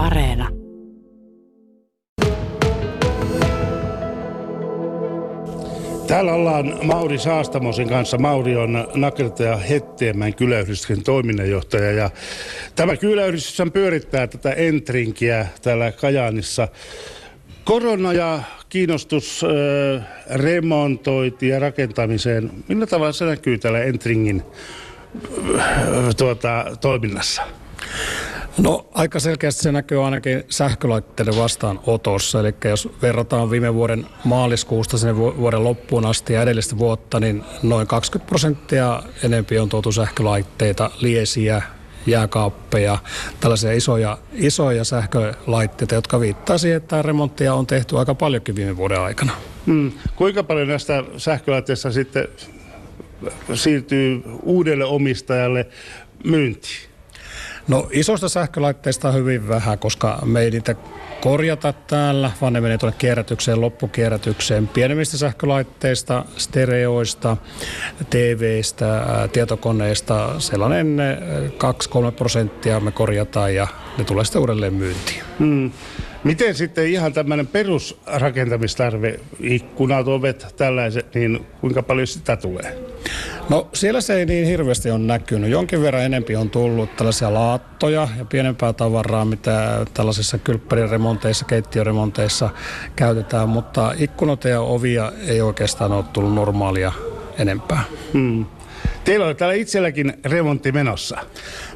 Areena. Täällä ollaan Mauri Saastamosin kanssa. Mauri on Nakertaja Hetteemän kyläyhdistyksen toiminnanjohtaja. Ja tämä kyläyhdistys pyörittää tätä entrinkiä täällä Kajaanissa. Korona ja kiinnostus äh, remontointi ja rakentamiseen. Millä tavalla se näkyy täällä Entringin äh, tuota, toiminnassa? No aika selkeästi se näkyy ainakin sähkölaitteiden vastaanotossa. Eli jos verrataan viime vuoden maaliskuusta sinne vuoden loppuun asti ja edellistä vuotta, niin noin 20 prosenttia enempi on tuotu sähkölaitteita, liesiä, jääkaappeja, tällaisia isoja, isoja sähkölaitteita, jotka viittaa siihen, että remonttia on tehty aika paljonkin viime vuoden aikana. Hmm. Kuinka paljon näistä sähkölaitteista sitten siirtyy uudelle omistajalle myyntiin? No isoista sähkölaitteista on hyvin vähän, koska me ei niitä korjata täällä, vaan ne menee tuonne kierrätykseen, loppukierrätykseen. Pienemmistä sähkölaitteista, stereoista, TVistä, tietokoneista, sellainen 2-3 prosenttia me korjataan ja ne tulee sitten uudelleen myyntiin. Hmm. Miten sitten ihan tämmöinen perusrakentamistarve, ikkunat, ovet, tällaiset, niin kuinka paljon sitä tulee? No siellä se ei niin hirveästi ole näkynyt. Jonkin verran enempi on tullut tällaisia laattoja ja pienempää tavaraa, mitä tällaisissa kylppäriremonteissa, keittiöremonteissa käytetään, mutta ikkunoita ja ovia ei oikeastaan ole tullut normaalia enempää. Hmm. Teillä on täällä itselläkin remontti menossa.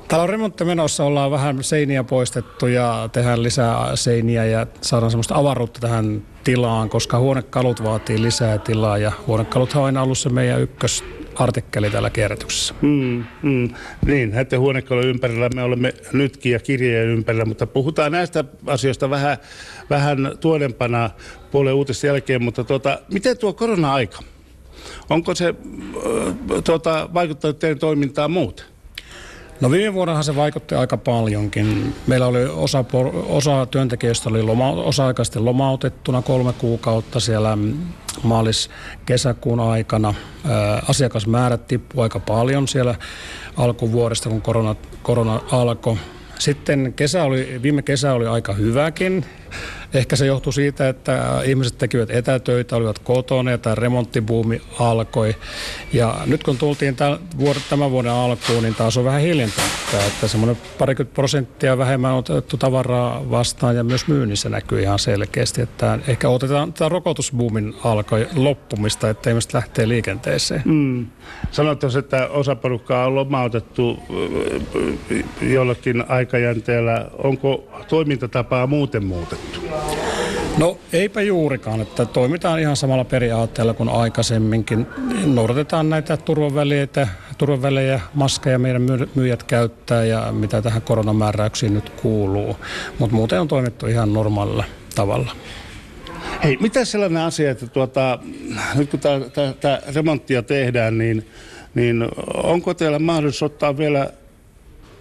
Täällä on remontti menossa, ollaan vähän seiniä poistettu ja tehdään lisää seiniä ja saadaan semmoista avaruutta tähän tilaan, koska huonekalut vaatii lisää tilaa ja huonekalut on aina ollut se meidän ykkös artikkeli täällä kierrätyksessä. Mm, mm. Niin, näiden huonekalujen ympärillä me olemme nytkin ja kirjeen ympärillä, mutta puhutaan näistä asioista vähän, vähän tuonempana puolen uutisten jälkeen, mutta tuota, miten tuo korona-aika? Onko se äh, tuota, vaikuttanut teidän toimintaan muuten? No viime vuonnahan se vaikutti aika paljonkin. Meillä oli osa, osa työntekijöistä oli loma, osa-aikaisesti lomautettuna kolme kuukautta siellä maalis-kesäkuun aikana. Ää, asiakasmäärät tippui aika paljon siellä alkuvuodesta, kun korona, korona alkoi. Sitten kesä oli, viime kesä oli aika hyväkin. Ehkä se johtui siitä, että ihmiset tekivät etätöitä, olivat kotona ja tämä remonttibuumi alkoi. Ja nyt kun tultiin tämän vuoden, alkuun, niin taas on vähän hiljentynyt, että semmoinen parikymmentä prosenttia vähemmän on otettu tavaraa vastaan ja myös myynnissä näkyy ihan selkeästi, että ehkä otetaan tämä rokotusbuumin alkoi loppumista, että ihmiset lähtee liikenteeseen. Mm. Sanoit että osa porukkaa on lomautettu jollakin aikajänteellä. Onko toimintatapaa muuten muutettu? No eipä juurikaan, että toimitaan ihan samalla periaatteella kuin aikaisemminkin. Noudatetaan näitä turvavälineitä, turvavälejä, maskeja meidän myyjät käyttää ja mitä tähän koronamääräyksiin nyt kuuluu. Mutta muuten on toimittu ihan normaalilla tavalla. Hei, mitä sellainen asia, että tuota, nyt kun tämä remonttia tehdään, niin, niin onko teillä mahdollisuus ottaa vielä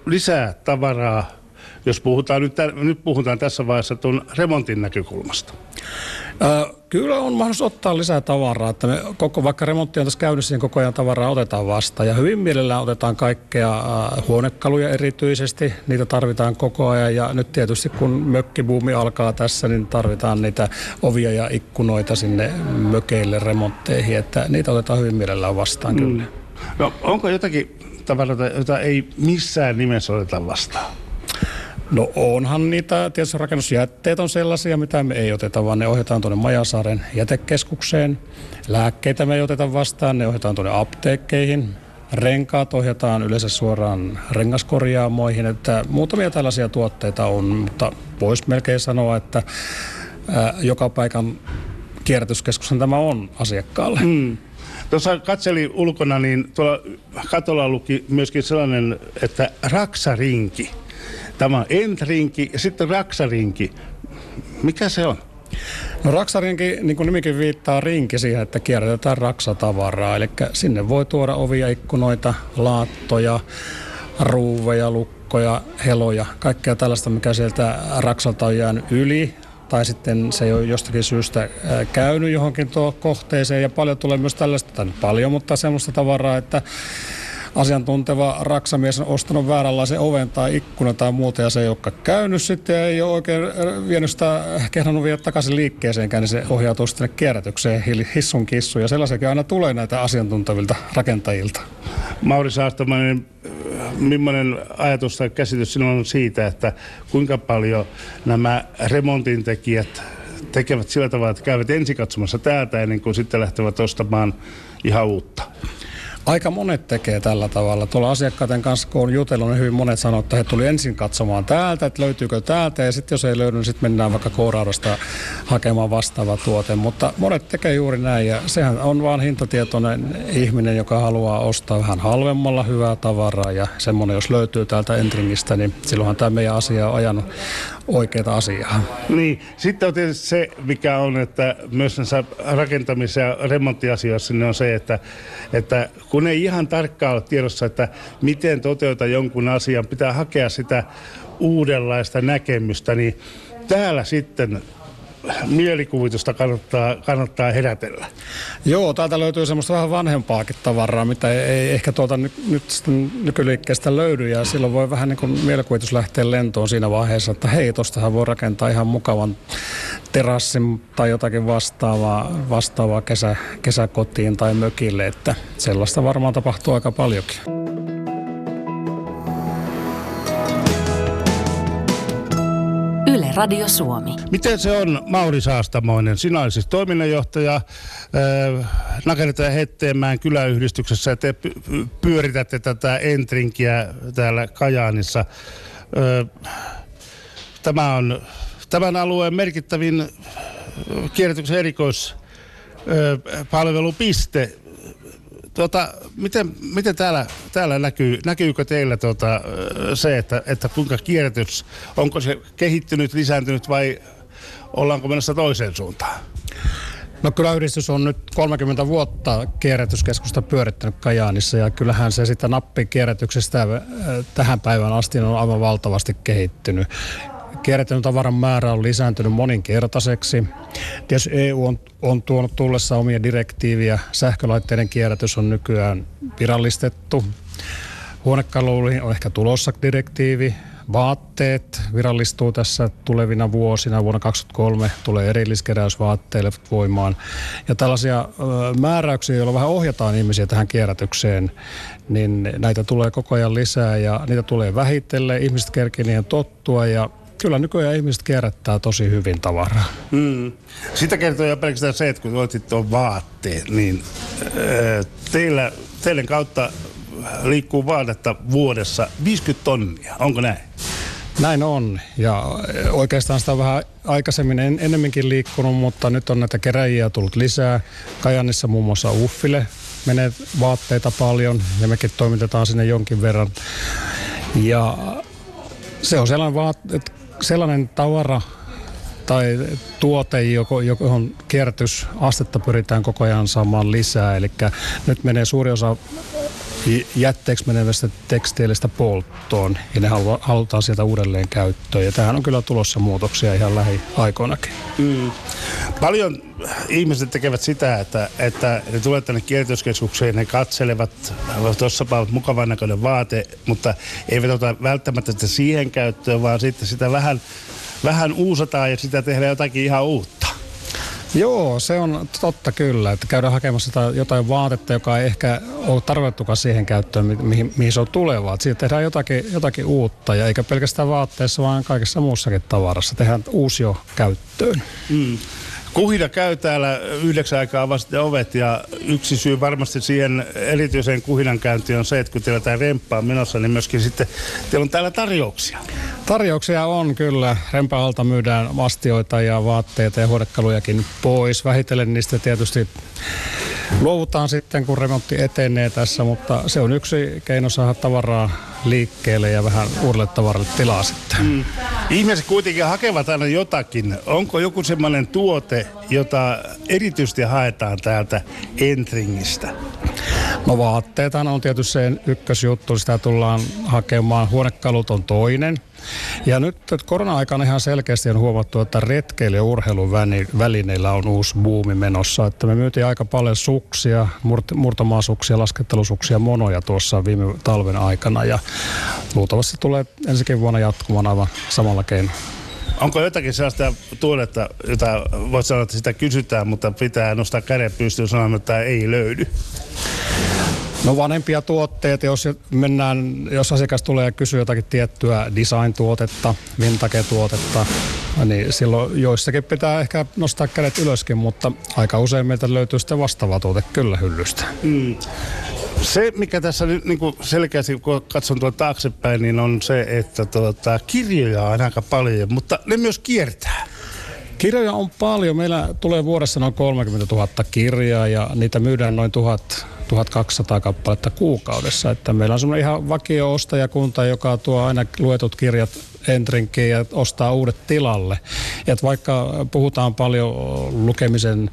lisää tavaraa jos puhutaan nyt, nyt puhutaan tässä vaiheessa tuon remontin näkökulmasta? kyllä on mahdollisuus ottaa lisää tavaraa, että me koko, vaikka remontti on tässä käynnissä, niin koko ajan tavaraa otetaan vastaan. Ja hyvin mielellään otetaan kaikkea huonekaluja erityisesti, niitä tarvitaan koko ajan. Ja nyt tietysti kun mökkibuumi alkaa tässä, niin tarvitaan niitä ovia ja ikkunoita sinne mökeille remontteihin, että niitä otetaan hyvin mielellään vastaan mm. kyllä. No onko jotakin tavaraa, jota ei missään nimessä oteta vastaan? No onhan niitä, tietysti rakennusjätteet on sellaisia, mitä me ei oteta, vaan ne ohjataan tuonne Majasaaren jätekeskukseen. Lääkkeitä me ei oteta vastaan, ne ohjataan tuonne apteekkeihin. Renkaat ohjataan yleensä suoraan rengaskorjaamoihin, että muutamia tällaisia tuotteita on, mutta voisi melkein sanoa, että ää, joka paikan kierrätyskeskuksen tämä on asiakkaalle. Mm. Tuossa katseli ulkona, niin tuolla katolla luki myöskin sellainen, että raksarinki. Tämä on entrinki ja sitten raksarinki. Mikä se on? No raksarinki, niin kuin nimikin viittaa, rinki siihen, että kierrätetään raksatavaraa. Eli sinne voi tuoda ovia, ikkunoita, laattoja, ruuveja, lukkoja, heloja, kaikkea tällaista, mikä sieltä raksalta on jäänyt yli tai sitten se ei ole jostakin syystä käynyt johonkin tuo kohteeseen ja paljon tulee myös tällaista, tai paljon, mutta semmoista tavaraa, että asiantunteva raksamies on ostanut vääränlaisen oven tai ikkuna tai muuta ja se ei olekaan käynyt sitten ja ei ole oikein vienyt sitä, kehdannut viedä takaisin liikkeeseenkään, niin se ohjautuu sitten kierrätykseen hissun kissu ja sellaisiakin aina tulee näitä asiantuntevilta rakentajilta. Mauri Saastamainen, millainen ajatus tai käsitys sinulla on siitä, että kuinka paljon nämä remontintekijät tekevät sillä tavalla, että käyvät ensin katsomassa täältä ennen kuin sitten lähtevät ostamaan ihan uutta? Aika monet tekee tällä tavalla. Tuolla asiakkaiden kanssa, kun on jutellut, niin hyvin monet sanoo, että he tuli ensin katsomaan täältä, että löytyykö täältä, ja sitten jos ei löydy, niin sitten mennään vaikka kouraudesta hakemaan vastaava tuote. Mutta monet tekee juuri näin, ja sehän on vaan hintatietoinen ihminen, joka haluaa ostaa vähän halvemmalla hyvää tavaraa, ja semmoinen, jos löytyy täältä Entringistä, niin silloinhan tämä meidän asia on ajanut oikeita asiaa. Niin, sitten on tietysti se, mikä on, että myös näissä rakentamis- ja remonttiasioissa niin on se, että, että kun ei ihan tarkkaan ole tiedossa, että miten toteuta jonkun asian, pitää hakea sitä uudenlaista näkemystä, niin täällä sitten mielikuvitusta kannattaa, kannattaa herätellä. Joo, täältä löytyy semmoista vähän vanhempaakin tavaraa, mitä ei, ei ehkä tuolta ny, nyt sitten nykyliikkeestä löydy. Ja silloin voi vähän niin kuin mielikuvitus lähteä lentoon siinä vaiheessa, että hei, tostahan voi rakentaa ihan mukavan terassin tai jotakin vastaavaa, vastaavaa kesä, kesäkotiin tai mökille. Että sellaista varmaan tapahtuu aika paljonkin. Radio Suomi. Miten se on, Mauri Saastamoinen? Sinä olet siis toiminnanjohtaja äh, Nakerta ja Hetteemään kyläyhdistyksessä ja te pyöritätte tätä entrinkiä täällä Kajaanissa. Äh, tämä on tämän alueen merkittävin äh, kierrätyksen erikoispalvelupiste. Tuota, miten, miten täällä, täällä näkyy, näkyykö teillä tuota, se, että, että kuinka kierrätys, onko se kehittynyt, lisääntynyt vai ollaanko menossa toiseen suuntaan? No kyllä yhdistys on nyt 30 vuotta kierrätyskeskusta pyörittänyt Kajaanissa ja kyllähän se sitä nappikierrätyksestä tähän päivään asti on aivan valtavasti kehittynyt. Kierrätyn tavaran määrä on lisääntynyt moninkertaiseksi. Tietysti EU on, on tuonut tullessa omia direktiiviä. Sähkölaitteiden kierrätys on nykyään virallistettu. Huonekaluihin on ehkä tulossa direktiivi. Vaatteet virallistuu tässä tulevina vuosina. Vuonna 2023 tulee erilliskeräysvaatteille voimaan. Ja tällaisia määräyksiä, joilla vähän ohjataan ihmisiä tähän kierrätykseen, niin näitä tulee koko ajan lisää ja niitä tulee vähitellen. Ihmiset kerkii niihin tottua ja kyllä nykyään ihmiset kierrättää tosi hyvin tavaraa. Mm. Sitä kertoo jo pelkästään se, että kun otit tuon vaatteet, niin äh, teillä, teidän kautta liikkuu vaatetta vuodessa 50 tonnia. Onko näin? Näin on. Ja oikeastaan sitä on vähän aikaisemmin en, ennemminkin liikkunut, mutta nyt on näitä keräjiä tullut lisää. Kajanissa muun muassa Uffille menee vaatteita paljon ja mekin toimitetaan sinne jonkin verran. Ja se on sellainen, vaat, että sellainen tavara tai tuote, johon kierrätysastetta pyritään koko ajan saamaan lisää. Eli nyt menee suuri osa jätteeksi menevästä tekstiilistä polttoon ja ne halutaan sieltä uudelleen käyttöön. Ja tähän on kyllä tulossa muutoksia ihan lähiaikoinakin. Mm. Paljon ihmiset tekevät sitä, että, että ne tulevat tänne kierrätyskeskukseen, ne katselevat, tuossa on mukavan näköinen vaate, mutta eivät ota välttämättä sitä siihen käyttöön, vaan sitten sitä vähän, vähän uusataan ja sitä tehdään jotakin ihan uutta. Joo, se on totta kyllä, että käydään hakemassa jotain vaatetta, joka ei ehkä ole tarkoitettukaan siihen käyttöön, mihin, mihin se on tulevaa. Siitä tehdään jotakin, jotakin uutta ja eikä pelkästään vaatteessa, vaan kaikessa muussakin tavarassa tehdään uusio käyttöön. Mm. Kuhina käy täällä yhdeksän aikaa vasta ovet ja yksi syy varmasti siihen erityiseen kuhinan käyntiin on se, että kun teillä tämä remppa on menossa, niin myöskin sitten teillä on täällä tarjouksia. Tarjouksia on kyllä. Rempaalta myydään vastioita ja vaatteita ja huonekalujakin pois. Vähitellen niistä tietysti luovutaan sitten, kun remontti etenee tässä, mutta se on yksi keino saada tavaraa liikkeelle ja vähän uudelle tavaralle tilaa sitten. Mm. Ihmiset kuitenkin hakevat aina jotakin. Onko joku semmoinen tuote, jota erityisesti haetaan täältä Entringistä? No vaatteet on tietysti se ykkösjuttu, sitä tullaan hakemaan. Huonekalut on toinen. Ja nyt korona-aikana ihan selkeästi on huomattu, että retkeily- ja urheiluvälineillä on uusi buumi menossa. Että me myytiin aika paljon suksia, murt- murtomaasuksia, laskettelusuksia, monoja tuossa viime talven aikana. Ja luultavasti tulee ensikin vuonna jatkumaan aivan samalla keinoin. Onko jotakin sellaista tuotetta, jota voit sanoa, että sitä kysytään, mutta pitää nostaa käden pystyyn sanomaan, että ei löydy? No vanhempia tuotteita, jos mennään, jos asiakas tulee ja kysyy jotakin tiettyä design-tuotetta, vintage-tuotetta, niin silloin joissakin pitää ehkä nostaa kädet ylöskin, mutta aika usein meiltä löytyy sitten vastaava tuote kyllä hyllystä. Mm. Se, mikä tässä nyt niin kuin selkeästi, kun katson tuon taaksepäin, niin on se, että tuota, kirjoja on aika paljon, mutta ne myös kiertää. Kirjoja on paljon. Meillä tulee vuodessa noin 30 000 kirjaa ja niitä myydään noin 1000 1200 kappaletta kuukaudessa. Että meillä on semmoinen ihan vakio ostajakunta, joka tuo aina luetut kirjat entrinkiin ja ostaa uudet tilalle. Ja vaikka puhutaan paljon lukemisen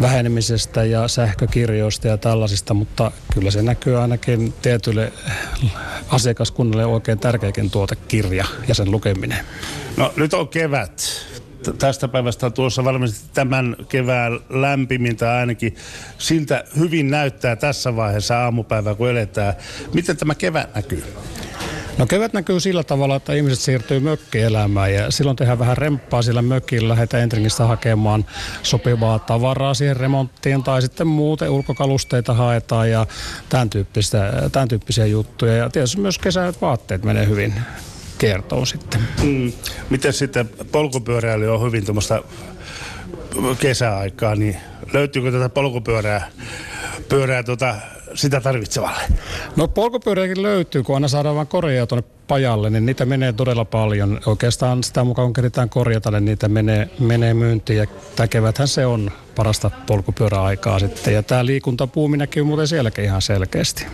vähenemisestä ja sähkökirjoista ja tällaisista, mutta kyllä se näkyy ainakin tietylle asiakaskunnalle oikein tärkeäkin tuotekirja ja sen lukeminen. No nyt on kevät tästä päivästä tuossa varmasti tämän kevään lämpimintä ainakin siltä hyvin näyttää tässä vaiheessa aamupäivää, kun eletään. Miten tämä kevät näkyy? No kevät näkyy sillä tavalla, että ihmiset siirtyy mökkielämään ja silloin tehdään vähän remppaa sillä mökillä, lähdetään Entringistä hakemaan sopivaa tavaraa siihen remonttiin tai sitten muuten ulkokalusteita haetaan ja tämän, tämän tyyppisiä juttuja. Ja tietysti myös kesävaatteet menee hyvin kiertoon sitten. Mm. Miten sitten polkupyöräily on hyvin tuommoista kesäaikaa, niin löytyykö tätä polkupyörää pyörää tuota, sitä tarvitsevalle? No polkupyöräkin löytyy, kun aina saadaan vain korjaa tuonne pajalle, niin niitä menee todella paljon. Oikeastaan sitä mukaan kun keritään korjata, niin niitä menee, menee myyntiin ja tämä keväthän se on parasta polkupyöräaikaa sitten. Ja tämä liikuntapuumi näkyy muuten sielläkin ihan selkeästi.